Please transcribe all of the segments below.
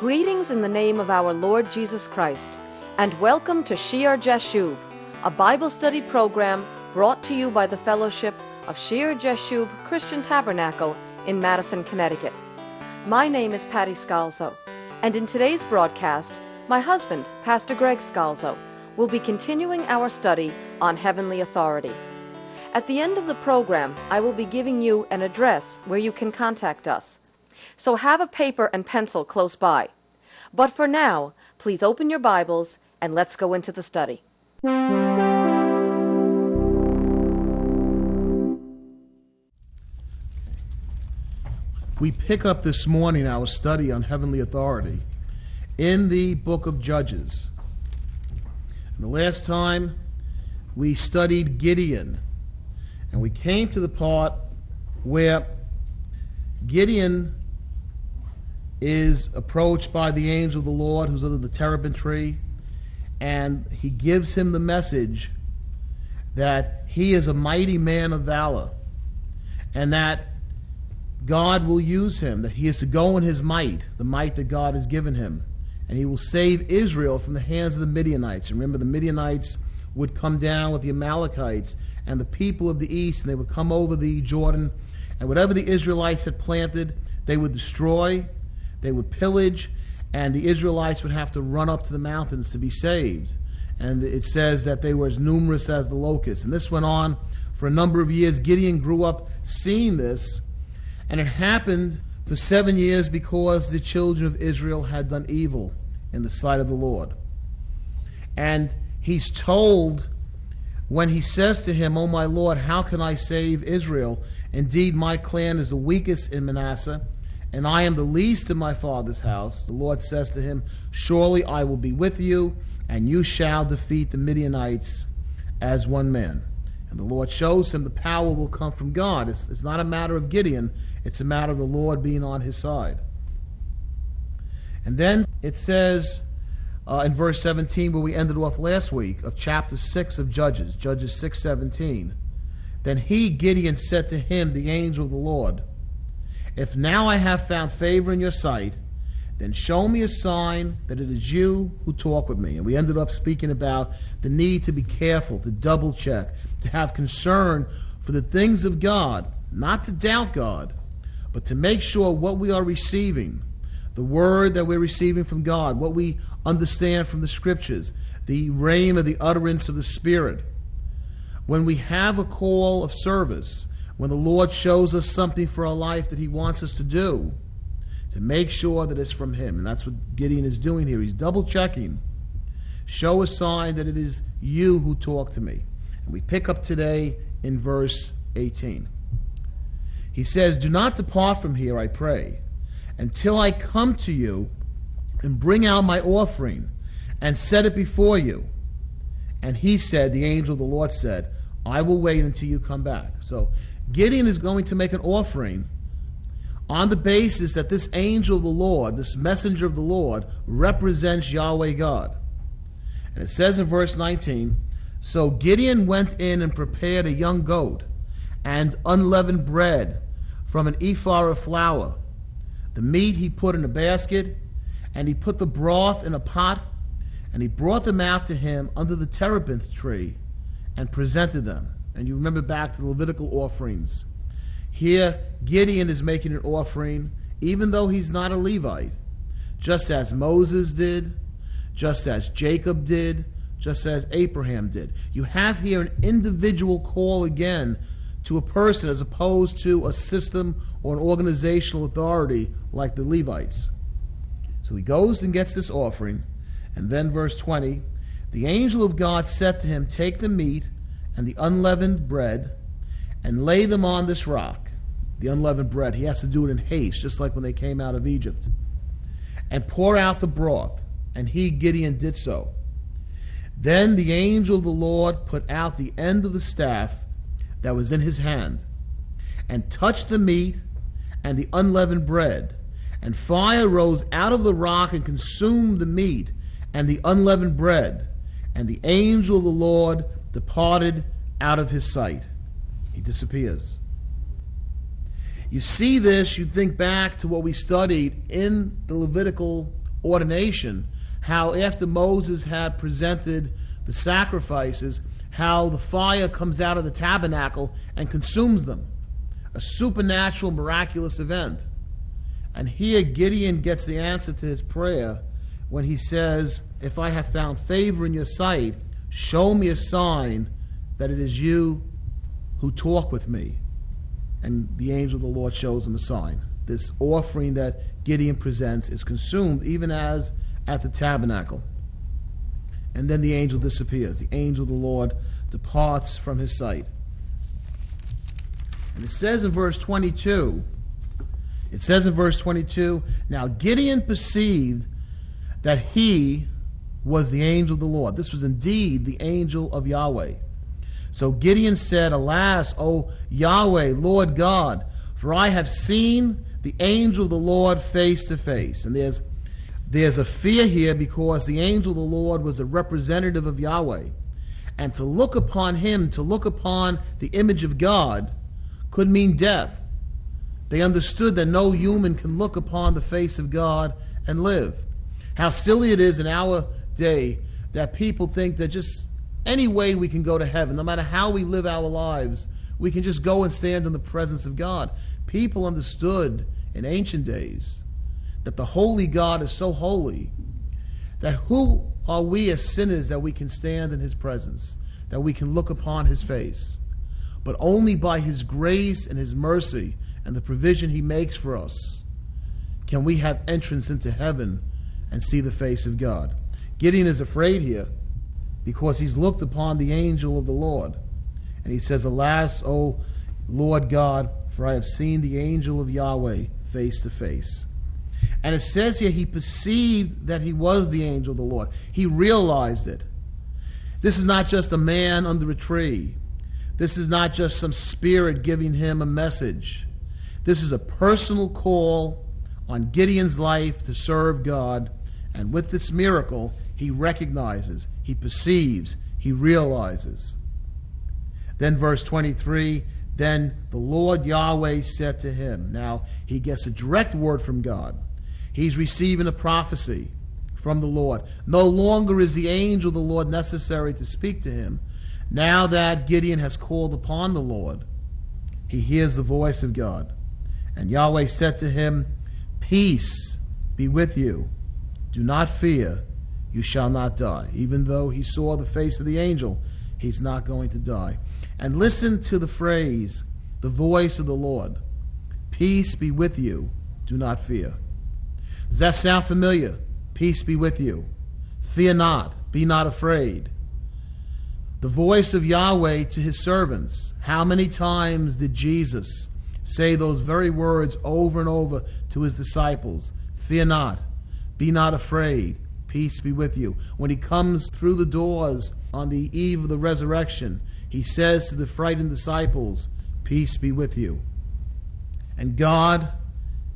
Greetings in the name of our Lord Jesus Christ, and welcome to Shear Jashub, a Bible study program brought to you by the Fellowship of Shear Jashub Christian Tabernacle in Madison, Connecticut. My name is Patty Scalzo, and in today's broadcast, my husband, Pastor Greg Scalzo, will be continuing our study on heavenly authority. At the end of the program, I will be giving you an address where you can contact us. So have a paper and pencil close by. But for now, please open your Bibles and let's go into the study. We pick up this morning our study on heavenly authority in the book of Judges. And the last time we studied Gideon and we came to the part where Gideon is approached by the angel of the Lord who's under the terebinth tree, and he gives him the message that he is a mighty man of valor, and that God will use him, that he is to go in his might, the might that God has given him, and he will save Israel from the hands of the Midianites. Remember, the Midianites would come down with the Amalekites and the people of the east, and they would come over the Jordan, and whatever the Israelites had planted, they would destroy, they would pillage, and the Israelites would have to run up to the mountains to be saved. And it says that they were as numerous as the locusts. And this went on for a number of years. Gideon grew up seeing this, and it happened for seven years because the children of Israel had done evil in the sight of the Lord. And he's told when he says to him, O my Lord, how can I save Israel? Indeed, my clan is the weakest in Manasseh, and I am the least in my father's house. The Lord says to him, Surely I will be with you, and you shall defeat the Midianites as one man. And the Lord shows him the power will come from God. It's, it's not a matter of Gideon, it's a matter of the Lord being on his side. And then it says, uh, in verse 17 where we ended off last week of chapter 6 of Judges, Judges 6:17. Then he Gideon said to him, the angel of the Lord, If now I have found favor in your sight, then show me a sign that it is you who talk with me. And we ended up speaking about the need to be careful, to double check, to have concern for the things of God, not to doubt God, but to make sure what we are receiving the word that we're receiving from God, what we understand from the scriptures, the reign of the utterance of the Spirit. When we have a call of service, when the Lord shows us something for our life that He wants us to do, to make sure that it's from Him. And that's what Gideon is doing here. He's double checking. Show a sign that it is you who talk to me. And we pick up today in verse 18. He says, Do not depart from here, I pray until I come to you and bring out my offering and set it before you. And he said, the angel of the Lord said, I will wait until you come back. So Gideon is going to make an offering on the basis that this angel of the Lord, this messenger of the Lord, represents Yahweh God. And it says in verse 19 So Gideon went in and prepared a young goat and unleavened bread from an ephah of flour the meat he put in a basket, and he put the broth in a pot, and he brought them out to him under the terebinth tree and presented them. And you remember back to the Levitical offerings. Here, Gideon is making an offering, even though he's not a Levite, just as Moses did, just as Jacob did, just as Abraham did. You have here an individual call again to a person as opposed to a system or an organizational authority like the Levites. So he goes and gets this offering, and then verse 20 the angel of God said to him, Take the meat and the unleavened bread and lay them on this rock. The unleavened bread, he has to do it in haste, just like when they came out of Egypt. And pour out the broth. And he, Gideon, did so. Then the angel of the Lord put out the end of the staff that was in his hand, and touched the meat and the unleavened bread. And fire rose out of the rock and consumed the meat and the unleavened bread. And the angel of the Lord departed out of his sight. He disappears. You see this, you think back to what we studied in the Levitical ordination, how after Moses had presented the sacrifices, how the fire comes out of the tabernacle and consumes them. A supernatural, miraculous event. And here Gideon gets the answer to his prayer when he says, If I have found favor in your sight, show me a sign that it is you who talk with me. And the angel of the Lord shows him a sign. This offering that Gideon presents is consumed even as at the tabernacle. And then the angel disappears. The angel of the Lord departs from his sight. And it says in verse 22, it says in verse 22, Now Gideon perceived that he was the angel of the Lord. This was indeed the angel of Yahweh. So Gideon said, Alas, O Yahweh, Lord God, for I have seen the angel of the Lord face to face. And there's, there's a fear here because the angel of the Lord was a representative of Yahweh. And to look upon him, to look upon the image of God, could mean death. They understood that no human can look upon the face of God and live. How silly it is in our day that people think that just any way we can go to heaven, no matter how we live our lives, we can just go and stand in the presence of God. People understood in ancient days that the holy God is so holy that who are we as sinners that we can stand in his presence, that we can look upon his face? But only by his grace and his mercy and the provision he makes for us can we have entrance into heaven and see the face of God. Gideon is afraid here because he's looked upon the angel of the Lord. And he says, Alas, O Lord God, for I have seen the angel of Yahweh face to face. And it says here, he perceived that he was the angel of the Lord. He realized it. This is not just a man under a tree. This is not just some spirit giving him a message. This is a personal call on Gideon's life to serve God. And with this miracle, he recognizes, he perceives, he realizes. Then, verse 23 Then the Lord Yahweh said to him, Now he gets a direct word from God. He's receiving a prophecy from the Lord. No longer is the angel of the Lord necessary to speak to him. Now that Gideon has called upon the Lord, he hears the voice of God. And Yahweh said to him, Peace be with you. Do not fear you shall not die. Even though he saw the face of the angel, he's not going to die. And listen to the phrase, the voice of the Lord Peace be with you, do not fear. Does that sound familiar? Peace be with you. Fear not, be not afraid. The voice of Yahweh to his servants. How many times did Jesus say those very words over and over to his disciples? Fear not, be not afraid, Peace be with you. When he comes through the doors on the eve of the resurrection, he says to the frightened disciples, Peace be with you. And God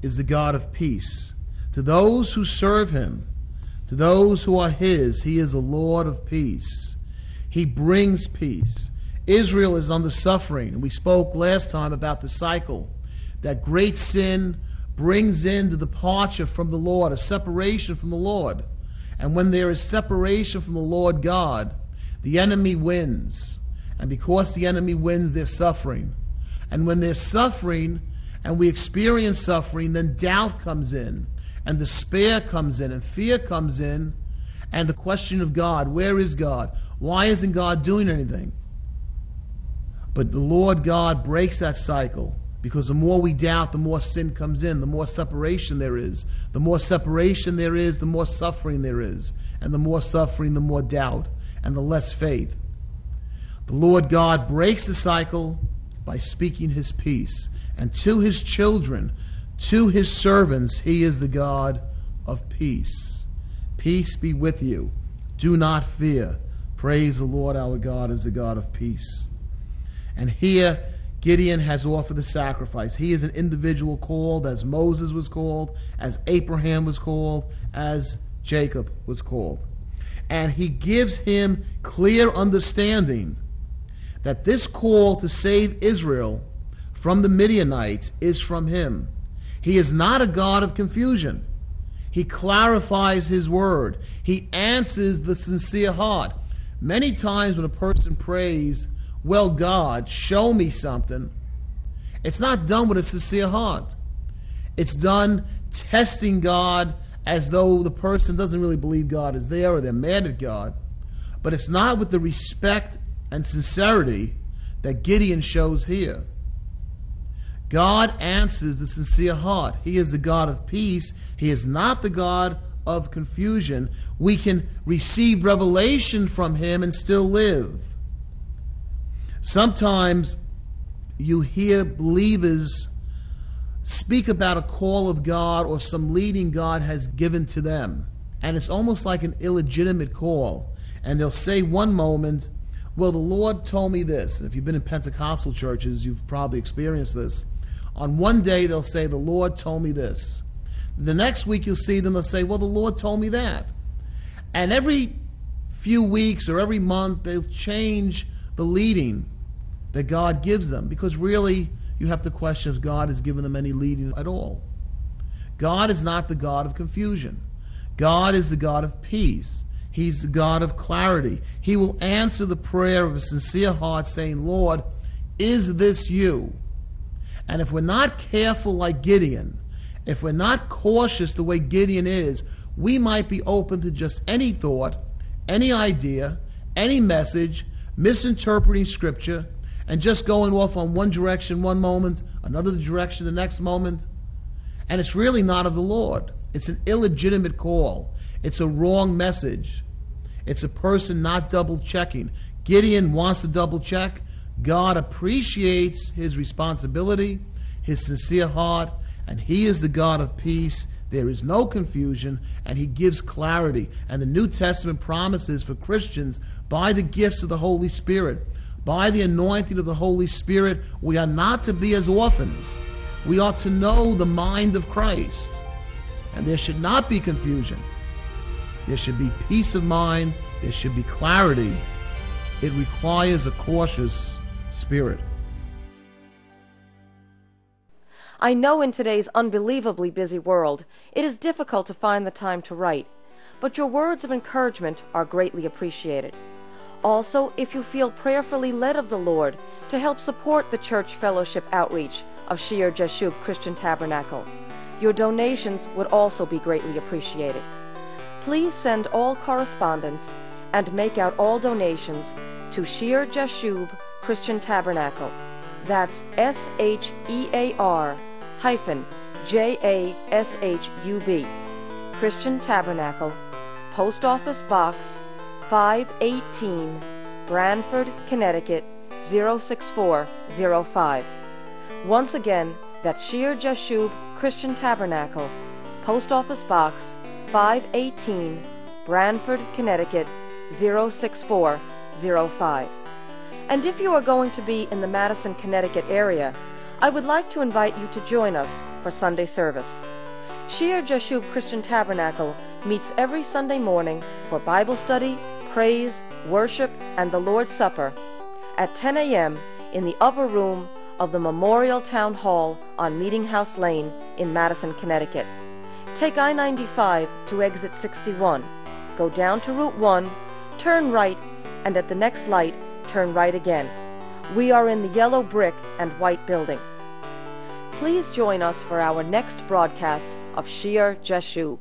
is the God of peace. To those who serve him, to those who are his, he is a Lord of peace. He brings peace. Israel is under suffering, we spoke last time about the cycle that great sin brings in the departure from the Lord, a separation from the Lord. And when there is separation from the Lord God, the enemy wins. And because the enemy wins, there's suffering. And when there's suffering, and we experience suffering, then doubt comes in, and despair comes in, and fear comes in, and the question of God where is God? Why isn't God doing anything? But the Lord God breaks that cycle because the more we doubt, the more sin comes in, the more separation there is. The more separation there is, the more suffering there is. And the more suffering, the more doubt, and the less faith. The Lord God breaks the cycle by speaking his peace. And to his children, to his servants, he is the God of peace. Peace be with you. Do not fear. Praise the Lord our God as the God of peace. And here, Gideon has offered the sacrifice. He is an individual called as Moses was called, as Abraham was called, as Jacob was called. And he gives him clear understanding that this call to save Israel from the Midianites is from him. He is not a God of confusion. He clarifies his word. He answers the sincere heart. Many times when a person prays, Well, God, show me something, it's not done with a sincere heart. It's done testing God as though the person doesn't really believe God is there or they're mad at God. But it's not with the respect and sincerity that Gideon shows here. God answers the sincere heart. He is the God of peace. He is not the God of confusion. We can receive revelation from Him and still live. Sometimes you hear believers speak about a call of God or some leading God has given to them. And it's almost like an illegitimate call. And they'll say one moment, Well, the Lord told me this. And if you've been in Pentecostal churches, you've probably experienced this. On one day, they'll say, The Lord told me this. The next week, you'll see them, they'll say, Well, the Lord told me that. And every few weeks or every month, they'll change the leading that God gives them because really, you have to question if God has given them any leading at all. God is not the God of confusion. God is the God of peace. He's the God of clarity. He will answer the prayer of a sincere heart saying, Lord, is this you? And if we're not careful like Gideon, if we're not cautious the way Gideon is, we might be open to just any thought, any idea, any message, misinterpreting Scripture, and just going off on one direction one moment, another direction the next moment. And it's really not of the Lord. It's an illegitimate call. It's a wrong message. It's a person not double checking. Gideon wants to double check. God appreciates his responsibility, his sincere heart, and he is the God of peace. There is no confusion, and he gives clarity. And the New Testament promises for Christians by the gifts of the Holy Spirit by the anointing of the Holy Spirit, we are not to be as orphans. We ought to know the mind of Christ. And there should not be confusion. There should be peace of mind. There should be clarity. It requires a cautious spirit. I know in today's unbelievably busy world, it is difficult to find the time to write, but your words of encouragement are greatly appreciated. Also, if you feel prayerfully led of the Lord to help support the church fellowship outreach of Shear Jashub Christian Tabernacle, your donations would also be greatly appreciated. Please send all correspondence and make out all donations to Shear Jashub Christian Tabernacle. That's S H E A R hyphen J A S H U B Christian Tabernacle, Post Office Box 518 Branford, Connecticut 06405. Once again, that's Shear Jashub Christian Tabernacle, Post Office Box 518 Branford, Connecticut 06405. And if you are going to be in the Madison, Connecticut area, I would like to invite you to join us for Sunday service. Shear Jashub Christian Tabernacle meets every Sunday morning for Bible study, praise, worship, and the Lord's Supper at 10 a.m. in the upper room of the Memorial Town Hall on Meeting House Lane in Madison, Connecticut. Take I 95 to exit 61, go down to Route 1, turn right, and at the next light, turn right again. We are in the yellow brick and white building. Please join us for our next broadcast of Shear Jashub.